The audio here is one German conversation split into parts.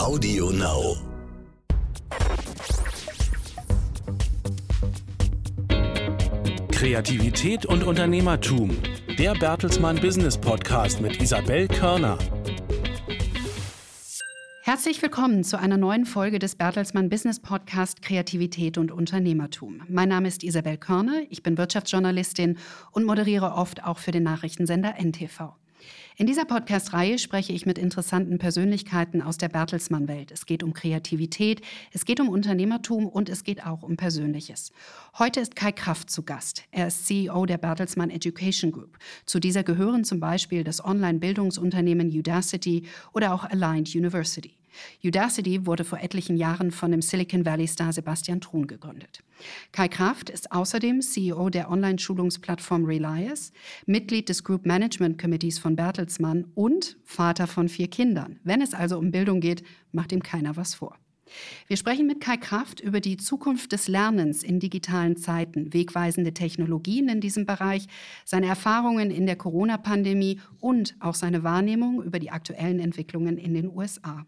Audio Now. Kreativität und Unternehmertum. Der Bertelsmann Business Podcast mit Isabel Körner. Herzlich willkommen zu einer neuen Folge des Bertelsmann Business Podcast Kreativität und Unternehmertum. Mein Name ist Isabel Körner, ich bin Wirtschaftsjournalistin und moderiere oft auch für den Nachrichtensender NTV. In dieser Podcast-Reihe spreche ich mit interessanten Persönlichkeiten aus der Bertelsmann-Welt. Es geht um Kreativität, es geht um Unternehmertum und es geht auch um Persönliches. Heute ist Kai Kraft zu Gast. Er ist CEO der Bertelsmann Education Group. Zu dieser gehören zum Beispiel das Online-Bildungsunternehmen Udacity oder auch Aligned University. Udacity wurde vor etlichen Jahren von dem Silicon Valley-Star Sebastian Thun gegründet. Kai Kraft ist außerdem CEO der Online-Schulungsplattform Relias, Mitglied des Group Management Committees von Bertelsmann und Vater von vier Kindern. Wenn es also um Bildung geht, macht ihm keiner was vor. Wir sprechen mit Kai Kraft über die Zukunft des Lernens in digitalen Zeiten, wegweisende Technologien in diesem Bereich, seine Erfahrungen in der Corona-Pandemie und auch seine Wahrnehmung über die aktuellen Entwicklungen in den USA.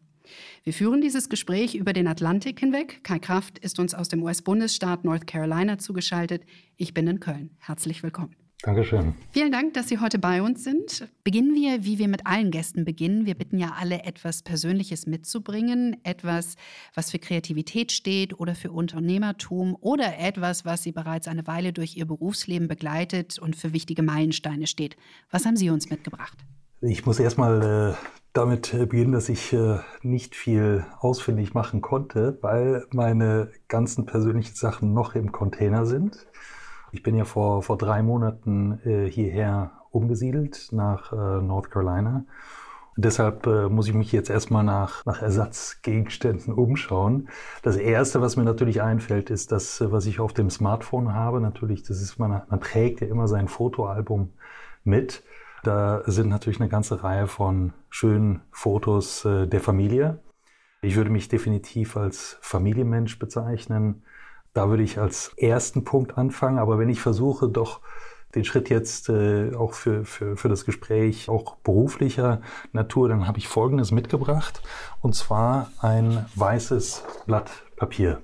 Wir führen dieses Gespräch über den Atlantik hinweg. Kai Kraft ist uns aus dem US-Bundesstaat North Carolina zugeschaltet. Ich bin in Köln. Herzlich willkommen. Dankeschön. Vielen Dank, dass Sie heute bei uns sind. Beginnen wir, wie wir mit allen Gästen beginnen. Wir bitten ja alle, etwas Persönliches mitzubringen, etwas, was für Kreativität steht oder für Unternehmertum oder etwas, was Sie bereits eine Weile durch Ihr Berufsleben begleitet und für wichtige Meilensteine steht. Was haben Sie uns mitgebracht? Ich muss erstmal äh, damit äh, beginnen, dass ich äh, nicht viel ausfindig machen konnte, weil meine ganzen persönlichen Sachen noch im Container sind. Ich bin ja vor, vor drei Monaten äh, hierher umgesiedelt nach North Carolina. Und deshalb muss ich mich jetzt erstmal nach, nach Ersatzgegenständen umschauen. Das erste, was mir natürlich einfällt, ist das, was ich auf dem Smartphone habe. Natürlich, das ist, man, man trägt ja immer sein Fotoalbum mit. Da sind natürlich eine ganze Reihe von schönen Fotos äh, der Familie. Ich würde mich definitiv als Familienmensch bezeichnen. Da würde ich als ersten Punkt anfangen. Aber wenn ich versuche, doch den Schritt jetzt äh, auch für, für, für das Gespräch auch beruflicher Natur, dann habe ich Folgendes mitgebracht. Und zwar ein weißes Blatt Papier.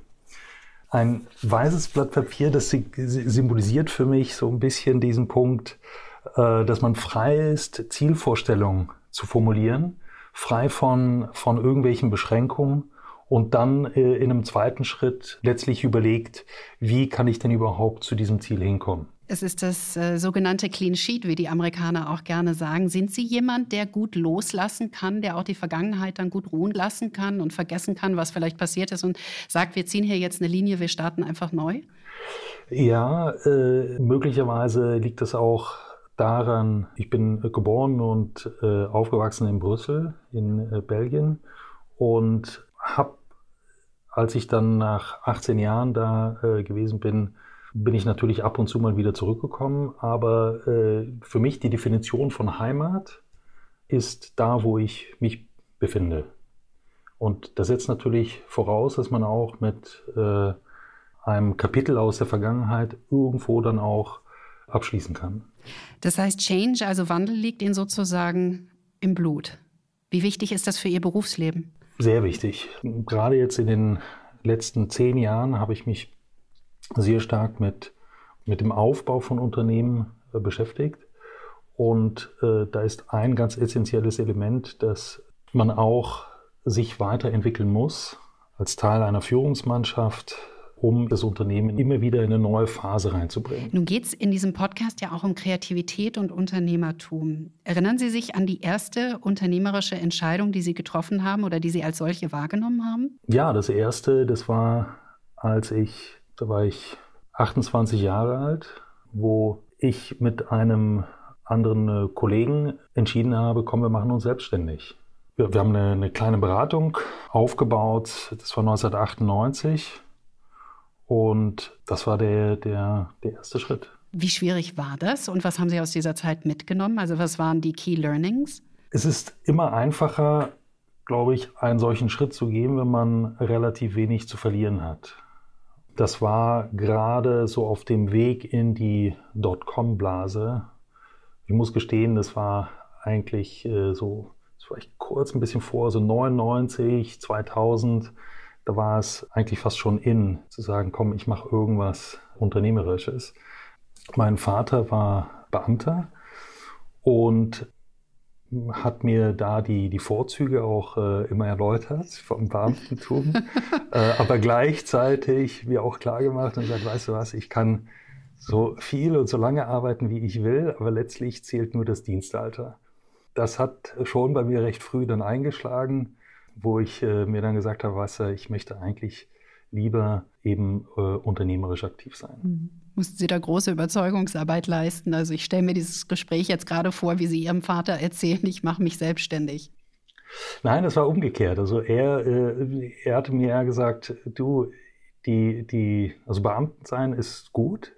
Ein weißes Blatt Papier, das symbolisiert für mich so ein bisschen diesen Punkt, dass man frei ist, Zielvorstellungen zu formulieren, frei von, von irgendwelchen Beschränkungen und dann äh, in einem zweiten Schritt letztlich überlegt, wie kann ich denn überhaupt zu diesem Ziel hinkommen. Es ist das äh, sogenannte Clean Sheet, wie die Amerikaner auch gerne sagen. Sind Sie jemand, der gut loslassen kann, der auch die Vergangenheit dann gut ruhen lassen kann und vergessen kann, was vielleicht passiert ist und sagt, wir ziehen hier jetzt eine Linie, wir starten einfach neu? Ja, äh, möglicherweise liegt es auch daran, ich bin geboren und äh, aufgewachsen in Brüssel in äh, Belgien und habe, als ich dann nach 18 Jahren da äh, gewesen bin, bin ich natürlich ab und zu mal wieder zurückgekommen. Aber äh, für mich die Definition von Heimat ist da, wo ich mich befinde. Und das setzt natürlich voraus, dass man auch mit äh, einem Kapitel aus der Vergangenheit irgendwo dann auch abschließen kann. Das heißt, Change, also Wandel, liegt Ihnen sozusagen im Blut. Wie wichtig ist das für Ihr Berufsleben? Sehr wichtig. Gerade jetzt in den letzten zehn Jahren habe ich mich sehr stark mit, mit dem Aufbau von Unternehmen äh, beschäftigt. Und äh, da ist ein ganz essentielles Element, dass man auch sich weiterentwickeln muss als Teil einer Führungsmannschaft, um das Unternehmen immer wieder in eine neue Phase reinzubringen. Nun geht es in diesem Podcast ja auch um Kreativität und Unternehmertum. Erinnern Sie sich an die erste unternehmerische Entscheidung, die Sie getroffen haben oder die Sie als solche wahrgenommen haben? Ja, das erste, das war, als ich, da war ich 28 Jahre alt, wo ich mit einem anderen äh, Kollegen entschieden habe, komm, wir machen uns selbstständig. Wir, wir haben eine, eine kleine Beratung aufgebaut, das war 1998 und das war der, der, der erste Schritt. Wie schwierig war das und was haben Sie aus dieser Zeit mitgenommen? Also was waren die Key Learnings? Es ist immer einfacher, glaube ich, einen solchen Schritt zu gehen, wenn man relativ wenig zu verlieren hat. Das war gerade so auf dem Weg in die Dotcom-Blase. Ich muss gestehen, das war eigentlich äh, so vielleicht kurz ein bisschen vor, so 99, 2000, da war es eigentlich fast schon in, zu sagen, komm, ich mache irgendwas Unternehmerisches. Mein Vater war Beamter und hat mir da die, die Vorzüge auch äh, immer erläutert vom Beamtentum, äh, aber gleichzeitig mir auch klar gemacht und gesagt, weißt du was, ich kann so viel und so lange arbeiten, wie ich will, aber letztlich zählt nur das Dienstalter. Das hat schon bei mir recht früh dann eingeschlagen, wo ich äh, mir dann gesagt habe, weißt du, ich möchte eigentlich lieber eben äh, unternehmerisch aktiv sein. Mhm. Mussten Sie da große Überzeugungsarbeit leisten? Also ich stelle mir dieses Gespräch jetzt gerade vor, wie Sie Ihrem Vater erzählen, ich mache mich selbstständig. Nein, das war umgekehrt. Also er, äh, er hatte mir eher gesagt, du, die, die, also Beamten sein ist gut,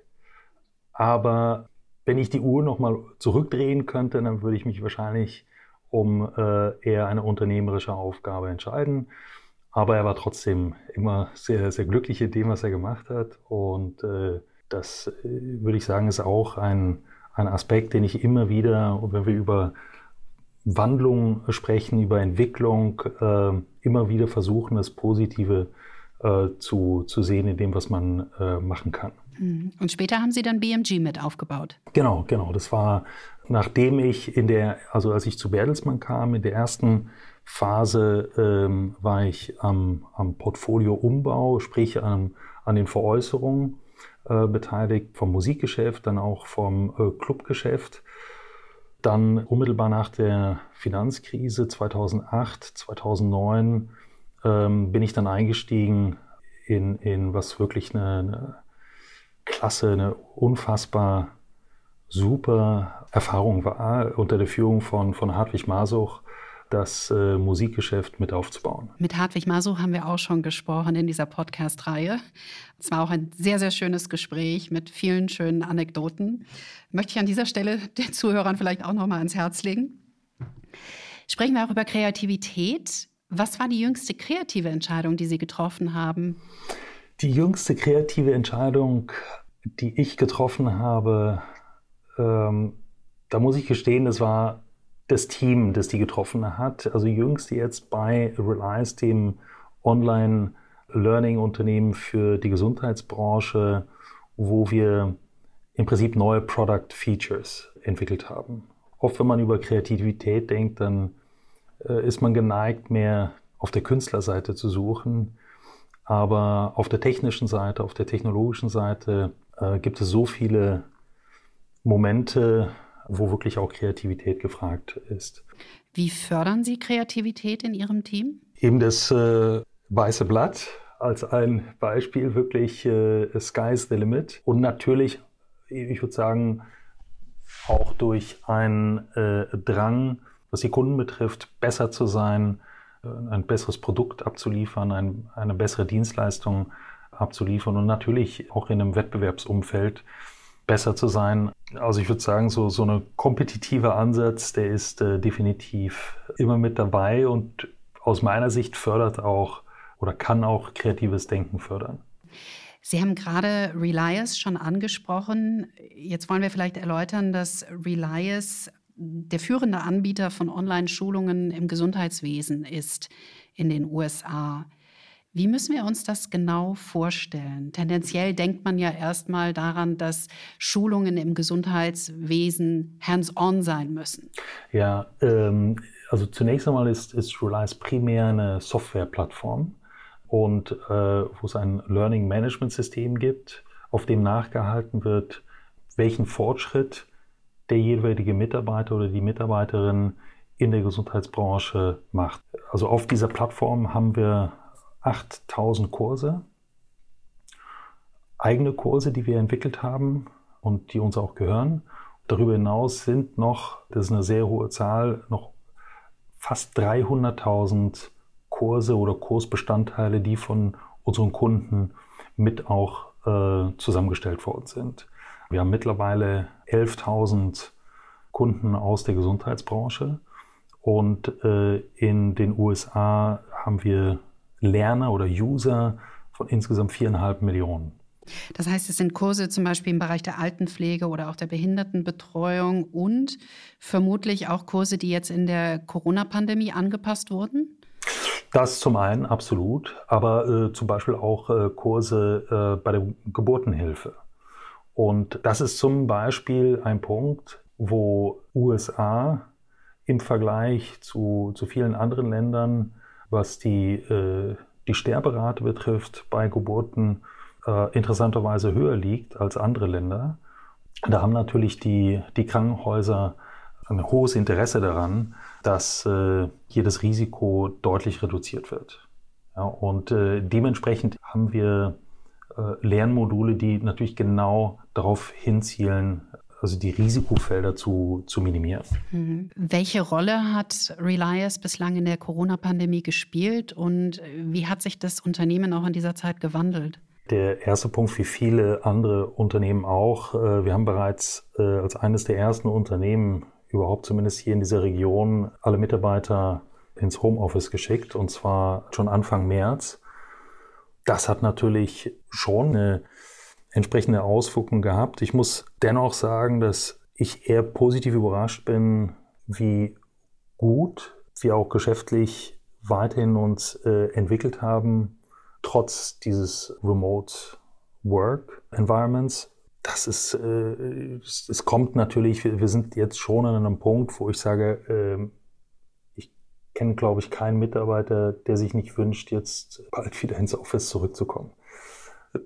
aber wenn ich die Uhr nochmal zurückdrehen könnte, dann würde ich mich wahrscheinlich um äh, eher eine unternehmerische Aufgabe entscheiden. Aber er war trotzdem immer sehr, sehr glücklich in dem, was er gemacht hat. Und äh, das äh, würde ich sagen, ist auch ein, ein Aspekt, den ich immer wieder, wenn wir über Wandlung sprechen, über Entwicklung, immer wieder versuchen, das Positive zu, zu sehen in dem, was man machen kann. Mhm. Und später haben Sie dann BMG mit aufgebaut. Genau, genau. Das war, nachdem ich in der, also als ich zu Bertelsmann kam, in der ersten Phase ähm, war ich am, am Portfolio-Umbau, sprich an, an den Veräußerungen äh, beteiligt vom Musikgeschäft, dann auch vom äh, Clubgeschäft. Dann unmittelbar nach der Finanzkrise 2008, 2009 ähm, bin ich dann eingestiegen in, in was wirklich eine, eine klasse, eine unfassbar super Erfahrung war, unter der Führung von, von Hartwig Masuch das äh, Musikgeschäft mit aufzubauen. Mit Hartwig Masuch haben wir auch schon gesprochen in dieser Podcast-Reihe. Es war auch ein sehr, sehr schönes Gespräch mit vielen schönen Anekdoten. Möchte ich an dieser Stelle den Zuhörern vielleicht auch noch mal ans Herz legen. Sprechen wir auch über Kreativität. Was war die jüngste kreative Entscheidung, die Sie getroffen haben? Die jüngste kreative Entscheidung, die ich getroffen habe, ähm, da muss ich gestehen, das war das Team, das die getroffen hat. Also jüngst jetzt bei Reliance, dem Online-Learning-Unternehmen für die Gesundheitsbranche, wo wir im Prinzip neue Product Features entwickelt haben. Oft, wenn man über Kreativität denkt, dann äh, ist man geneigt, mehr auf der Künstlerseite zu suchen. Aber auf der technischen Seite, auf der technologischen Seite äh, gibt es so viele Momente, wo wirklich auch Kreativität gefragt ist. Wie fördern Sie Kreativität in Ihrem Team? Eben das äh, weiße Blatt als ein Beispiel, wirklich äh, Sky's the Limit. Und natürlich, ich würde sagen, auch durch einen äh, Drang, was die Kunden betrifft, besser zu sein, äh, ein besseres Produkt abzuliefern, ein, eine bessere Dienstleistung abzuliefern und natürlich auch in einem Wettbewerbsumfeld besser zu sein. Also ich würde sagen, so, so ein kompetitiver Ansatz, der ist äh, definitiv immer mit dabei und aus meiner Sicht fördert auch oder kann auch kreatives Denken fördern. Sie haben gerade Relias schon angesprochen. Jetzt wollen wir vielleicht erläutern, dass Relias der führende Anbieter von Online-Schulungen im Gesundheitswesen ist in den USA. Wie müssen wir uns das genau vorstellen? Tendenziell denkt man ja erstmal daran, dass Schulungen im Gesundheitswesen hands-on sein müssen. Ja, ähm, also zunächst einmal ist, ist Reliance primär eine Softwareplattform und äh, wo es ein Learning Management System gibt, auf dem nachgehalten wird, welchen Fortschritt der jeweilige Mitarbeiter oder die Mitarbeiterin in der Gesundheitsbranche macht. Also auf dieser Plattform haben wir 8000 Kurse, eigene Kurse, die wir entwickelt haben und die uns auch gehören. Darüber hinaus sind noch, das ist eine sehr hohe Zahl, noch fast 300.000 Kurse oder Kursbestandteile, die von unseren Kunden mit auch äh, zusammengestellt worden sind. Wir haben mittlerweile 11.000 Kunden aus der Gesundheitsbranche und äh, in den USA haben wir Lerner oder User von insgesamt viereinhalb Millionen. Das heißt, es sind Kurse zum Beispiel im Bereich der Altenpflege oder auch der Behindertenbetreuung und vermutlich auch Kurse, die jetzt in der Corona-Pandemie angepasst wurden? Das zum einen absolut, aber äh, zum Beispiel auch äh, Kurse äh, bei der Geburtenhilfe. Und das ist zum Beispiel ein Punkt, wo USA im Vergleich zu, zu vielen anderen Ländern, was die, äh, die Sterberate betrifft, bei Geburten äh, interessanterweise höher liegt als andere Länder. Da haben natürlich die, die Krankenhäuser ein hohes Interesse daran, dass äh, hier das Risiko deutlich reduziert wird. Ja, und äh, dementsprechend haben wir äh, Lernmodule, die natürlich genau darauf hinzielen, also die Risikofelder zu, zu minimieren. Mhm. Welche Rolle hat Relias bislang in der Corona-Pandemie gespielt und wie hat sich das Unternehmen auch in dieser Zeit gewandelt? Der erste Punkt, wie viele andere Unternehmen auch, äh, wir haben bereits äh, als eines der ersten Unternehmen überhaupt zumindest hier in dieser Region alle Mitarbeiter ins Homeoffice geschickt und zwar schon Anfang März. Das hat natürlich schon eine entsprechende Auswirkungen gehabt. Ich muss dennoch sagen, dass ich eher positiv überrascht bin, wie gut wir auch geschäftlich weiterhin uns äh, entwickelt haben, trotz dieses Remote Work Environments. Das ist, äh, es, kommt natürlich, wir, wir, sind jetzt schon an einem Punkt, wo ich sage, äh, ich kenne, glaube ich, keinen Mitarbeiter, der sich nicht wünscht, jetzt bald wieder ins Office zurückzukommen.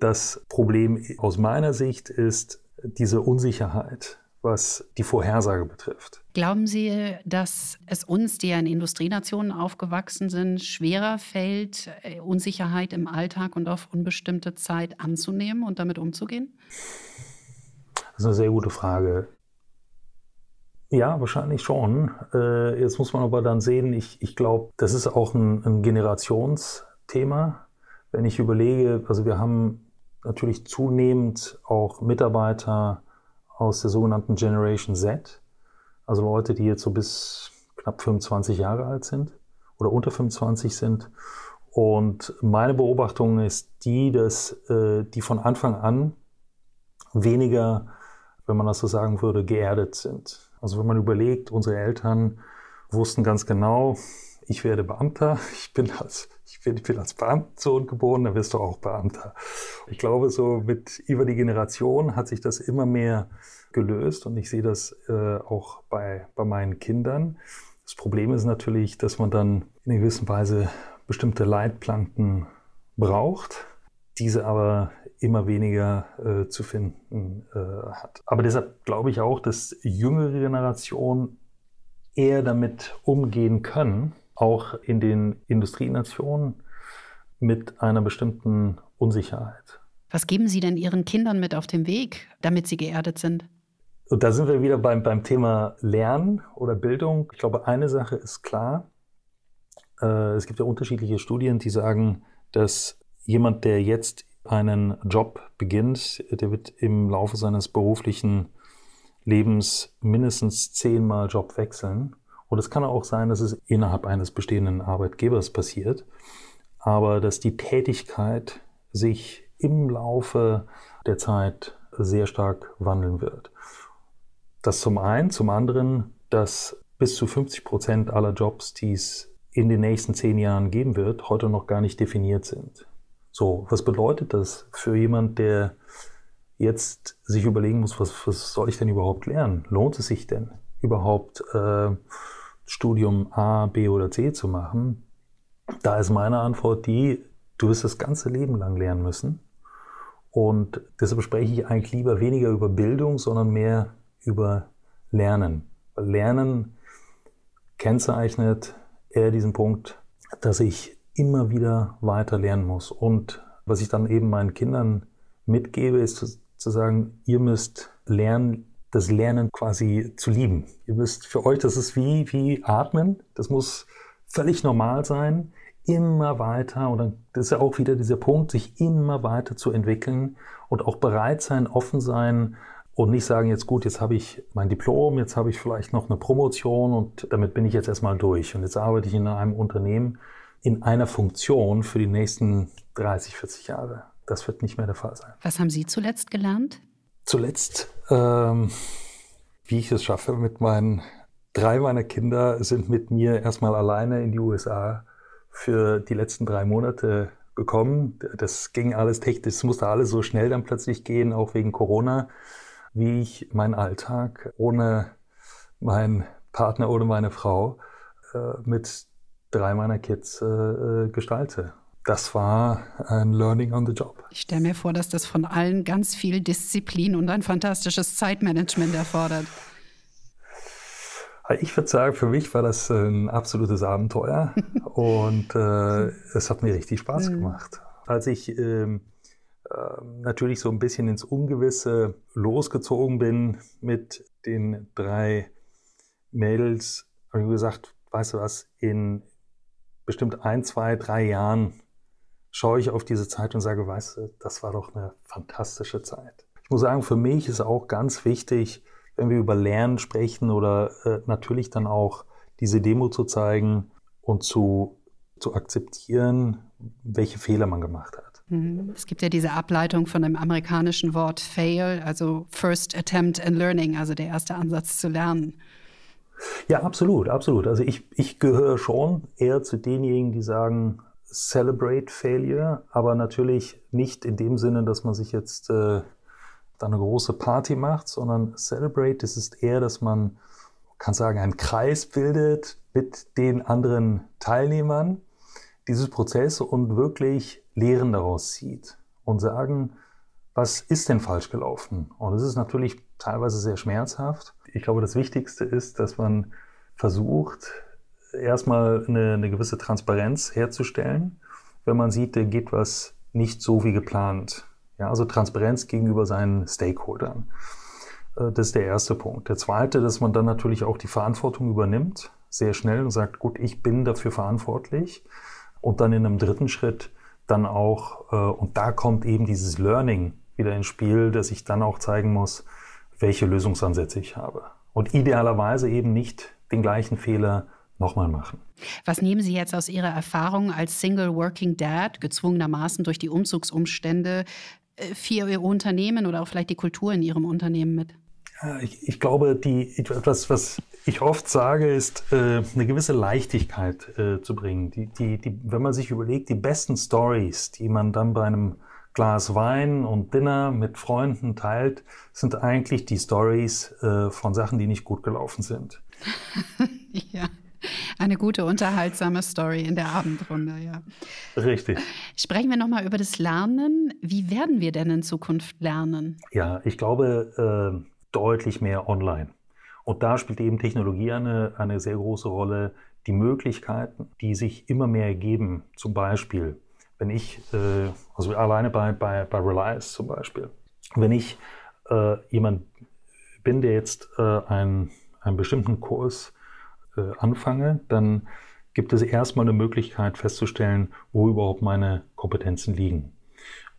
Das Problem aus meiner Sicht ist diese Unsicherheit, was die Vorhersage betrifft. Glauben Sie, dass es uns, die ja in Industrienationen aufgewachsen sind, schwerer fällt, äh, Unsicherheit im Alltag und auf unbestimmte Zeit anzunehmen und damit umzugehen? Das ist eine sehr gute Frage. Ja, wahrscheinlich schon. Äh, jetzt muss man aber dann sehen, ich, ich glaube, das ist auch ein, ein Generationsthema. Wenn ich überlege, also wir haben natürlich zunehmend auch Mitarbeiter aus der sogenannten Generation Z, also Leute, die jetzt so bis knapp 25 Jahre alt sind oder unter 25 sind. Und meine Beobachtung ist die, dass äh, die von Anfang an weniger, wenn man das so sagen würde, geerdet sind. Also wenn man überlegt, unsere Eltern wussten ganz genau, ich werde Beamter, ich bin als, ich bin, ich bin als Beamtsohn geboren, dann wirst du auch Beamter. Ich glaube, so mit über die Generation hat sich das immer mehr gelöst und ich sehe das äh, auch bei, bei meinen Kindern. Das Problem ist natürlich, dass man dann in einer gewissen Weise bestimmte Leitplanken braucht, diese aber immer weniger äh, zu finden äh, hat. Aber deshalb glaube ich auch, dass jüngere Generationen eher damit umgehen können, auch in den Industrienationen mit einer bestimmten Unsicherheit. Was geben Sie denn Ihren Kindern mit auf den Weg, damit sie geerdet sind? Und da sind wir wieder beim, beim Thema Lernen oder Bildung. Ich glaube, eine Sache ist klar. Äh, es gibt ja unterschiedliche Studien, die sagen, dass jemand, der jetzt einen Job beginnt, der wird im Laufe seines beruflichen Lebens mindestens zehnmal Job wechseln. Und es kann auch sein, dass es innerhalb eines bestehenden Arbeitgebers passiert, aber dass die Tätigkeit sich im Laufe der Zeit sehr stark wandeln wird. Das zum einen, zum anderen, dass bis zu 50 Prozent aller Jobs, die es in den nächsten zehn Jahren geben wird, heute noch gar nicht definiert sind. So, was bedeutet das für jemand, der jetzt sich überlegen muss, was, was soll ich denn überhaupt lernen? Lohnt es sich denn überhaupt äh, Studium A, B oder C zu machen, da ist meine Antwort die, du wirst das ganze Leben lang lernen müssen. Und deshalb spreche ich eigentlich lieber weniger über Bildung, sondern mehr über Lernen. Lernen kennzeichnet eher diesen Punkt, dass ich immer wieder weiter lernen muss. Und was ich dann eben meinen Kindern mitgebe, ist zu, zu sagen, ihr müsst lernen, das Lernen quasi zu lieben. Ihr müsst für euch, das ist wie, wie Atmen. Das muss völlig normal sein. Immer weiter. Und dann, ist ja auch wieder dieser Punkt, sich immer weiter zu entwickeln und auch bereit sein, offen sein und nicht sagen, jetzt gut, jetzt habe ich mein Diplom, jetzt habe ich vielleicht noch eine Promotion und damit bin ich jetzt erstmal durch. Und jetzt arbeite ich in einem Unternehmen in einer Funktion für die nächsten 30, 40 Jahre. Das wird nicht mehr der Fall sein. Was haben Sie zuletzt gelernt? Zuletzt, ähm, wie ich es schaffe, mit meinen drei meiner Kinder sind mit mir erstmal alleine in die USA für die letzten drei Monate gekommen. Das ging alles technisch, es musste alles so schnell dann plötzlich gehen, auch wegen Corona, wie ich meinen Alltag ohne meinen Partner, ohne meine Frau äh, mit drei meiner Kids äh, äh, gestalte. Das war ein Learning on the Job. Ich stelle mir vor, dass das von allen ganz viel Disziplin und ein fantastisches Zeitmanagement erfordert. Ich würde sagen, für mich war das ein absolutes Abenteuer und äh, es hat mir richtig Spaß mhm. gemacht. Als ich ähm, äh, natürlich so ein bisschen ins Ungewisse losgezogen bin mit den drei Mädels, habe ich gesagt, weißt du was, in bestimmt ein, zwei, drei Jahren schaue ich auf diese Zeit und sage, weißt du, das war doch eine fantastische Zeit. Ich muss sagen, für mich ist auch ganz wichtig, wenn wir über Lernen sprechen oder äh, natürlich dann auch diese Demo zu zeigen und zu, zu akzeptieren, welche Fehler man gemacht hat. Mhm. Es gibt ja diese Ableitung von dem amerikanischen Wort fail, also first attempt and learning, also der erste Ansatz zu lernen. Ja, absolut, absolut. Also ich, ich gehöre schon eher zu denjenigen, die sagen, celebrate failure, aber natürlich nicht in dem Sinne, dass man sich jetzt äh, dann eine große Party macht, sondern Celebrate, das ist eher, dass man, kann sagen, einen Kreis bildet mit den anderen Teilnehmern dieses Prozess und wirklich Lehren daraus zieht und sagen, was ist denn falsch gelaufen? Und es ist natürlich teilweise sehr schmerzhaft. Ich glaube, das Wichtigste ist, dass man versucht, erstmal eine, eine gewisse Transparenz herzustellen, wenn man sieht, da geht was nicht so wie geplant. Ja, also Transparenz gegenüber seinen Stakeholdern. Äh, das ist der erste Punkt. Der zweite, dass man dann natürlich auch die Verantwortung übernimmt, sehr schnell und sagt, gut, ich bin dafür verantwortlich. Und dann in einem dritten Schritt dann auch, äh, und da kommt eben dieses Learning wieder ins Spiel, dass ich dann auch zeigen muss, welche Lösungsansätze ich habe. Und idealerweise eben nicht den gleichen Fehler nochmal machen. Was nehmen Sie jetzt aus Ihrer Erfahrung als Single Working Dad, gezwungenermaßen durch die Umzugsumstände, äh, für Ihr Unternehmen oder auch vielleicht die Kultur in Ihrem Unternehmen mit? Ich, ich glaube, die, etwas, was ich oft sage, ist, äh, eine gewisse Leichtigkeit äh, zu bringen. Die, die, die, wenn man sich überlegt, die besten Stories, die man dann bei einem Glas Wein und Dinner mit Freunden teilt, sind eigentlich die Stories äh, von Sachen, die nicht gut gelaufen sind. ja. Eine gute, unterhaltsame Story in der Abendrunde, ja. Richtig. Sprechen wir nochmal über das Lernen. Wie werden wir denn in Zukunft lernen? Ja, ich glaube, äh, deutlich mehr online. Und da spielt eben Technologie eine, eine sehr große Rolle. Die Möglichkeiten, die sich immer mehr ergeben, zum Beispiel, wenn ich, äh, also alleine bei, bei, bei Reliance zum Beispiel, wenn ich äh, jemand bin, der jetzt äh, einen, einen bestimmten Kurs äh, anfange, dann gibt es erstmal eine Möglichkeit festzustellen, wo überhaupt meine Kompetenzen liegen.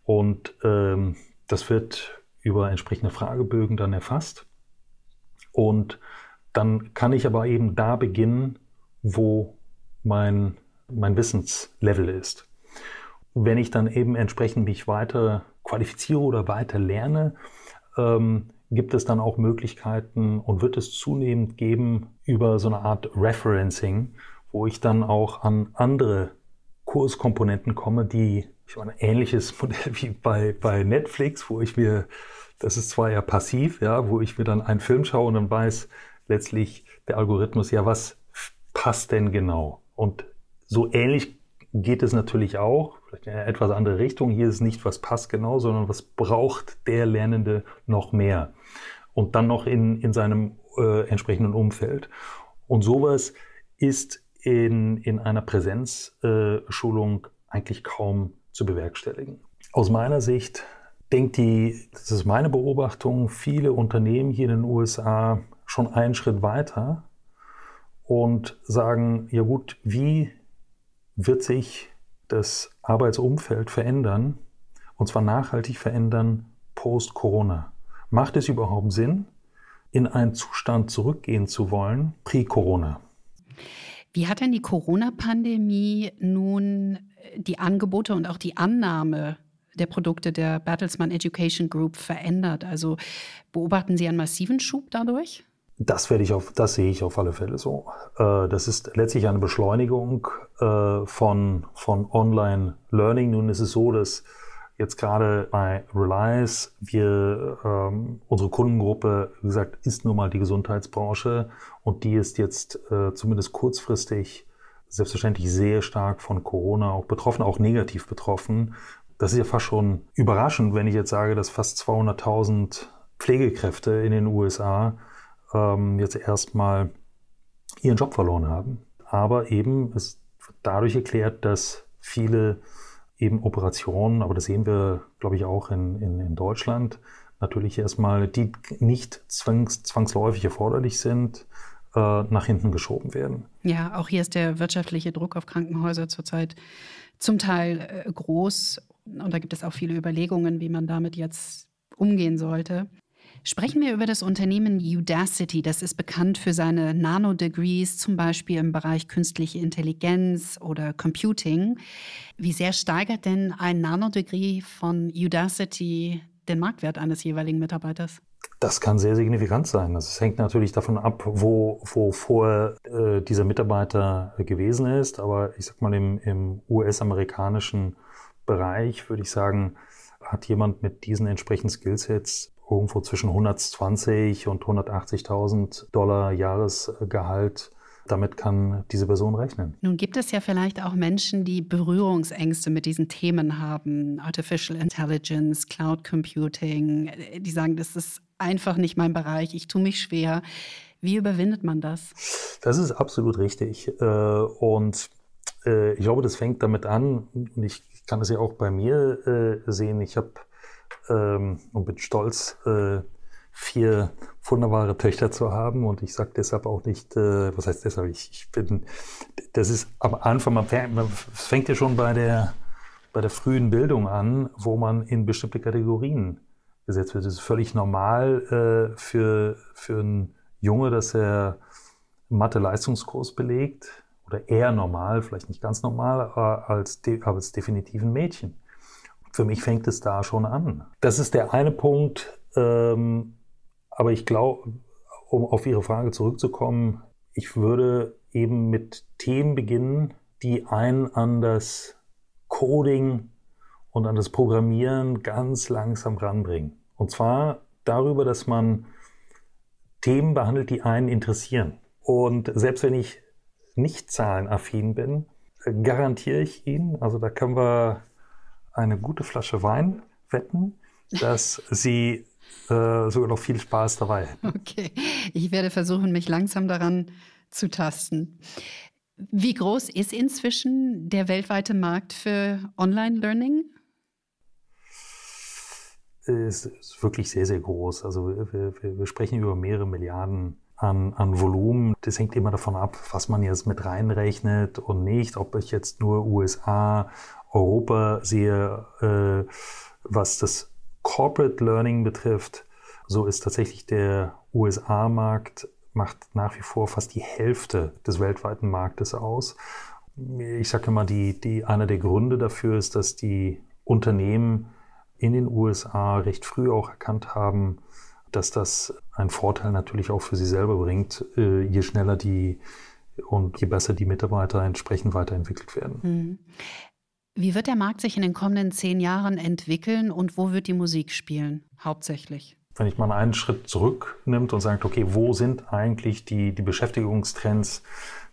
Und ähm, das wird über entsprechende Fragebögen dann erfasst. Und dann kann ich aber eben da beginnen, wo mein, mein Wissenslevel ist. Wenn ich dann eben entsprechend mich weiter qualifiziere oder weiter lerne, ähm, gibt es dann auch Möglichkeiten und wird es zunehmend geben über so eine Art Referencing, wo ich dann auch an andere Kurskomponenten komme, die ich meine, ein ähnliches Modell wie bei, bei Netflix, wo ich mir, das ist zwar eher passiv, ja, wo ich mir dann einen Film schaue und dann weiß letztlich der Algorithmus, ja, was passt denn genau? Und so ähnlich geht es natürlich auch, vielleicht in eine etwas andere Richtung. Hier ist nicht, was passt genau, sondern was braucht der Lernende noch mehr. Und dann noch in, in seinem äh, entsprechenden Umfeld. Und sowas ist in, in einer Präsenzschulung äh, eigentlich kaum zu bewerkstelligen. Aus meiner Sicht denkt die, das ist meine Beobachtung, viele Unternehmen hier in den USA schon einen Schritt weiter und sagen, ja gut, wie wird sich das Arbeitsumfeld verändern, und zwar nachhaltig verändern post-Corona. Macht es überhaupt Sinn, in einen Zustand zurückgehen zu wollen, pre-Corona? Wie hat denn die Corona-Pandemie nun die Angebote und auch die Annahme der Produkte der Bertelsmann Education Group verändert? Also beobachten Sie einen massiven Schub dadurch? Das werde ich auf, das sehe ich auf alle Fälle so. Äh, das ist letztlich eine Beschleunigung äh, von, von Online-Learning. Nun ist es so, dass jetzt gerade bei Reliance wir ähm, unsere Kundengruppe, wie gesagt, ist nun mal die Gesundheitsbranche und die ist jetzt äh, zumindest kurzfristig selbstverständlich sehr stark von Corona auch betroffen, auch negativ betroffen. Das ist ja fast schon überraschend, wenn ich jetzt sage, dass fast 200.000 Pflegekräfte in den USA ähm, jetzt erstmal ihren Job verloren haben. Aber eben ist dadurch erklärt, dass viele eben Operationen, aber das sehen wir, glaube ich, auch in, in, in Deutschland, natürlich erstmal, die nicht zwangs, zwangsläufig erforderlich sind, äh, nach hinten geschoben werden. Ja, auch hier ist der wirtschaftliche Druck auf Krankenhäuser zurzeit zum Teil äh, groß. Und da gibt es auch viele Überlegungen, wie man damit jetzt umgehen sollte. Sprechen wir über das Unternehmen Udacity. Das ist bekannt für seine Nano-Degrees, zum Beispiel im Bereich künstliche Intelligenz oder Computing. Wie sehr steigert denn ein Nano-Degree von Udacity den Marktwert eines jeweiligen Mitarbeiters? Das kann sehr signifikant sein. Das hängt natürlich davon ab, wo, wo vorher äh, dieser Mitarbeiter gewesen ist. Aber ich sag mal, im, im US-amerikanischen Bereich würde ich sagen, hat jemand mit diesen entsprechenden Skillsets irgendwo zwischen 120 und 180.000 Dollar Jahresgehalt. Damit kann diese Person rechnen. Nun gibt es ja vielleicht auch Menschen, die Berührungsängste mit diesen Themen haben. Artificial Intelligence, Cloud Computing. Die sagen, das ist einfach nicht mein Bereich, ich tue mich schwer. Wie überwindet man das? Das ist absolut richtig. Äh, und äh, ich glaube, das fängt damit an, und ich kann das ja auch bei mir äh, sehen. Ich habe ähm, und bin stolz, äh, vier wunderbare Töchter zu haben. Und ich sage deshalb auch nicht, äh, was heißt deshalb, ich, ich, bin, das ist am Anfang, man fängt, man fängt ja schon bei der, bei der frühen Bildung an, wo man in bestimmte Kategorien gesetzt wird. Es ist völlig normal äh, für, für einen Junge, dass er Mathe-Leistungskurs belegt. Oder eher normal, vielleicht nicht ganz normal, als, de als definitiv ein Mädchen. Für mich fängt es da schon an. Das ist der eine Punkt. Ähm, aber ich glaube, um auf Ihre Frage zurückzukommen, ich würde eben mit Themen beginnen, die einen an das Coding und an das Programmieren ganz langsam ranbringen. Und zwar darüber, dass man Themen behandelt, die einen interessieren. Und selbst wenn ich nicht zahlenaffin bin, garantiere ich Ihnen, also da können wir eine gute Flasche Wein wetten, dass Sie äh, sogar noch viel Spaß dabei hätten. Okay, ich werde versuchen, mich langsam daran zu tasten. Wie groß ist inzwischen der weltweite Markt für Online-Learning? Es ist wirklich sehr, sehr groß. Also wir, wir, wir sprechen über mehrere Milliarden an, an Volumen. Das hängt immer davon ab, was man jetzt mit reinrechnet und nicht. Ob ich jetzt nur USA, Europa sehe, äh, was das Corporate Learning betrifft, so ist tatsächlich der USA-Markt macht nach wie vor fast die Hälfte des weltweiten Marktes aus. Ich sage immer, die, die, einer der Gründe dafür ist, dass die Unternehmen in den USA recht früh auch erkannt haben, dass das einen Vorteil natürlich auch für sie selber bringt, äh, je schneller die und je besser die Mitarbeiter entsprechend weiterentwickelt werden. Mhm. Wie wird der Markt sich in den kommenden zehn Jahren entwickeln und wo wird die Musik spielen, hauptsächlich? Wenn ich mal einen Schritt zurücknimmt und sagt, okay, wo sind eigentlich die, die Beschäftigungstrends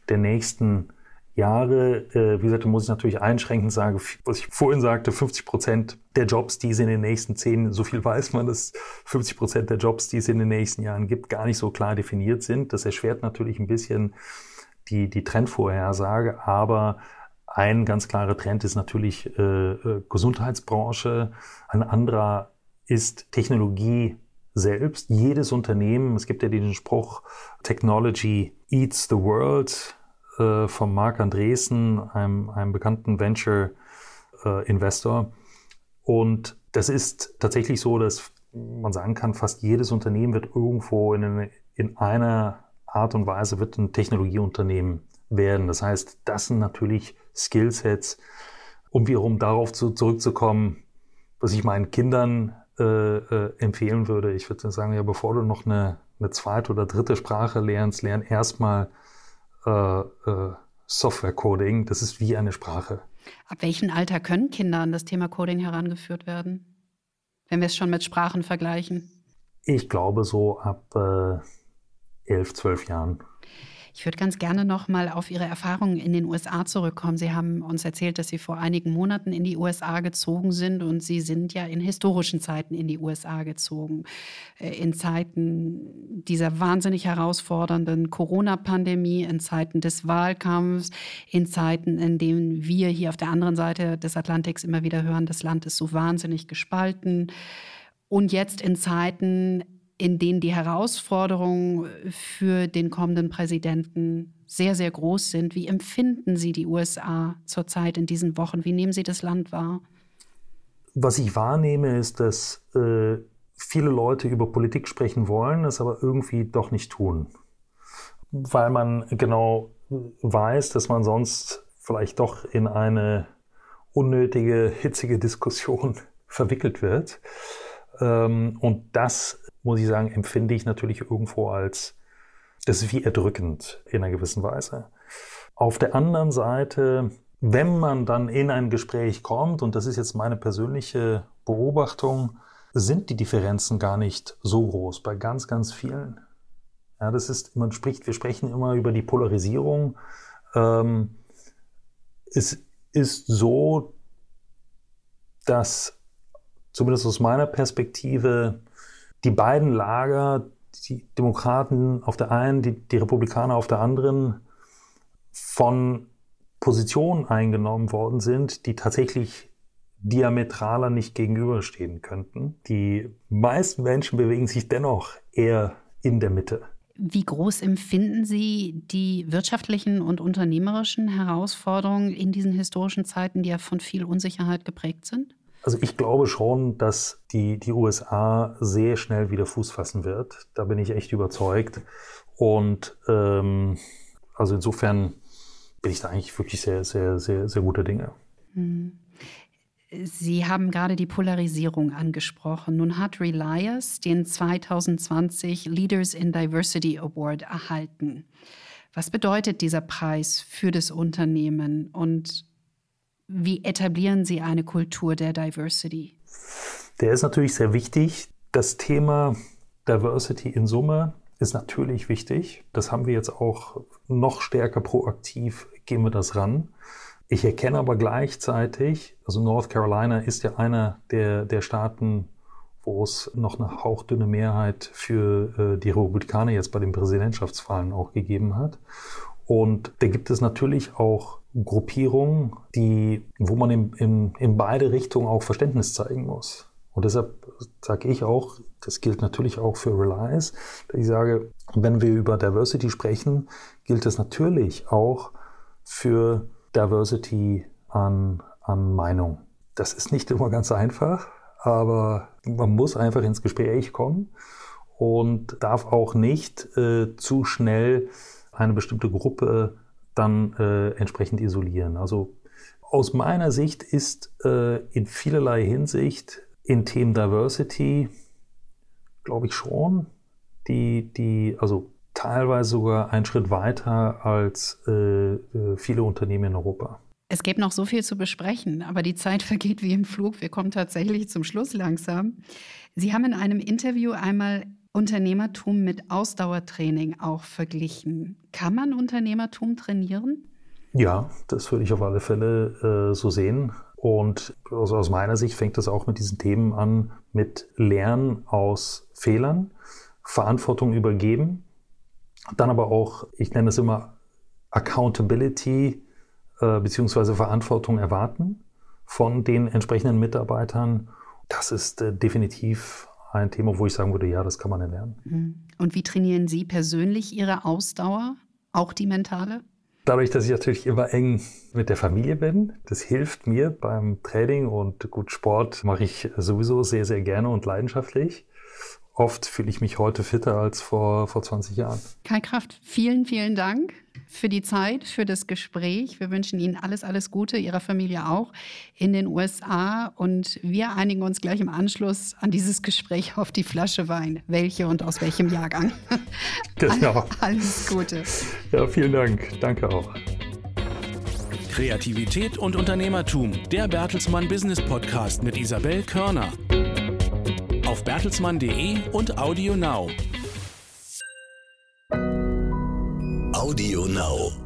der nächsten Jahre? Äh, wie gesagt, muss ich natürlich einschränkend sagen, was ich vorhin sagte, 50 Prozent der Jobs, die es in den nächsten zehn, so viel weiß man, dass 50 Prozent der Jobs, die es in den nächsten Jahren gibt, gar nicht so klar definiert sind. Das erschwert natürlich ein bisschen die, die Trendvorhersage, aber ein ganz klarer Trend ist natürlich äh, äh, Gesundheitsbranche. Ein anderer ist Technologie selbst. Jedes Unternehmen, es gibt ja den Spruch, Technology eats the world äh, von Marc Andresen, einem, einem bekannten Venture-Investor. Äh, Und das ist tatsächlich so, dass man sagen kann, fast jedes Unternehmen wird irgendwo in, eine, in einer Art und Weise wird ein Technologieunternehmen werden. Das heißt, das sind natürlich Skillsets, um wiederum darauf zu, zurückzukommen, was ich meinen Kindern äh, äh, empfehlen würde. Ich würde sagen, ja, bevor du noch eine, eine zweite oder dritte Sprache lernst, lern erstmal äh, äh, Software-Coding. Das ist wie eine Sprache. Ab welchem Alter können Kinder an das Thema Coding herangeführt werden? Wenn wir es schon mit Sprachen vergleichen. Ich glaube so ab äh, elf, zwölf Jahren. Ich würde ganz gerne noch mal auf Ihre Erfahrungen in den USA zurückkommen. Sie haben uns erzählt, dass Sie vor einigen Monaten in die USA gezogen sind und Sie sind ja in historischen Zeiten in die USA gezogen. Äh, in Zeiten dieser wahnsinnig herausfordernden Corona-Pandemie, in Zeiten des Wahlkampfs, in Zeiten, in denen wir hier auf der anderen Seite des Atlantiks immer wieder hören, das Land ist so wahnsinnig gespalten. Und jetzt in Zeiten, in denen die Herausforderungen für den kommenden Präsidenten sehr, sehr groß sind. Wie empfinden Sie die USA zurzeit in diesen Wochen? Wie nehmen Sie das Land wahr? Was ich wahrnehme, ist, dass äh, viele Leute über Politik sprechen wollen, es aber irgendwie doch nicht tun. Weil man genau weiß, dass man sonst vielleicht doch in eine unnötige, hitzige Diskussion verwickelt wird. Ähm, und das muss ich sagen, empfinde ich natürlich irgendwo als, das ist wie erdrückend in einer gewissen Weise. Auf der anderen Seite, wenn man dann in ein Gespräch kommt, und das ist jetzt meine persönliche Beobachtung, sind die Differenzen gar nicht so groß bei ganz, ganz vielen. Ja, das ist, man spricht, wir sprechen immer über die Polarisierung. Ähm, es ist so, dass zumindest aus meiner Perspektive die beiden Lager, die Demokraten auf der einen, die, die Republikaner auf der anderen, von Positionen eingenommen worden sind, die tatsächlich diametraler nicht gegenüberstehen könnten. Die meisten Menschen bewegen sich dennoch eher in der Mitte. Wie groß empfinden Sie die wirtschaftlichen und unternehmerischen Herausforderungen in diesen historischen Zeiten, die ja von viel Unsicherheit geprägt sind? Also ich glaube schon, dass die, die USA sehr schnell wieder Fuß fassen wird. Da bin ich echt überzeugt. Und ähm, also insofern bin ich da eigentlich wirklich sehr, sehr, sehr, sehr gute Dinge. Hm. Sie haben gerade die Polarisierung angesprochen. Nun hat Relias den 2020 Leaders in Diversity Award erhalten. Was bedeutet dieser Preis für das Unternehmen und wie etablieren Sie eine Kultur der Diversity? Der ist natürlich sehr wichtig. Das Thema Diversity in Summe ist natürlich wichtig. Das haben wir jetzt auch noch stärker proaktiv, gehen wir das ran. Ich erkenne aber gleichzeitig, also North Carolina ist ja einer der, der Staaten, wo es noch eine hauchdünne Mehrheit für äh, die Republikaner jetzt bei den Präsidentschaftswahlen auch gegeben hat. Und da gibt es natürlich auch Gruppierungen, die, wo man in, in, in beide Richtungen auch Verständnis zeigen muss. Und deshalb sage ich auch, das gilt natürlich auch für Reliance, dass ich sage, wenn wir über Diversity sprechen, gilt es natürlich auch für Diversity an, an Meinung. Das ist nicht immer ganz einfach, aber man muss einfach ins Gespräch kommen und darf auch nicht äh, zu schnell eine bestimmte Gruppe dann äh, entsprechend isolieren. Also aus meiner Sicht ist äh, in vielerlei Hinsicht in Themen Diversity, glaube ich schon, die, die, also teilweise sogar einen Schritt weiter als äh, äh viele Unternehmen in Europa. Es gäbe noch so viel zu besprechen, aber die Zeit vergeht wie im Flug. Wir kommen tatsächlich zum Schluss langsam. Sie haben in einem Interview einmal Unternehmertum mit Ausdauertraining auch verglichen. Kann man Unternehmertum trainieren? Ja, das würde ich auf alle Fälle äh, so sehen. Und also aus meiner Sicht fängt das auch mit diesen Themen an, mit Lernen aus Fehlern, Verantwortung übergeben, dann aber auch, ich nenne es immer Accountability äh, beziehungsweise Verantwortung erwarten von den entsprechenden Mitarbeitern. Das ist äh, definitiv ein Thema, wo ich sagen würde, ja, das kann man erlernen. Mhm. Und wie trainieren Sie persönlich Ihre Ausdauer, auch die mentale? Dadurch, dass ich natürlich immer eng mit der Familie bin, das hilft mir beim Training und gut Sport mache ich sowieso sehr, sehr gerne und leidenschaftlich. Oft fühle ich mich heute fitter als vor, vor 20 Jahren. Kai Kraft, vielen, vielen Dank für die Zeit, für das Gespräch. Wir wünschen Ihnen alles, alles Gute, Ihrer Familie auch in den USA. Und wir einigen uns gleich im Anschluss an dieses Gespräch auf die Flasche Wein. Welche und aus welchem Jahrgang? Genau. Alles Gute. Ja, vielen Dank. Danke auch. Kreativität und Unternehmertum, der Bertelsmann Business Podcast mit Isabel Körner. Auf bertelsmann.de und Audio Now. Audio Now.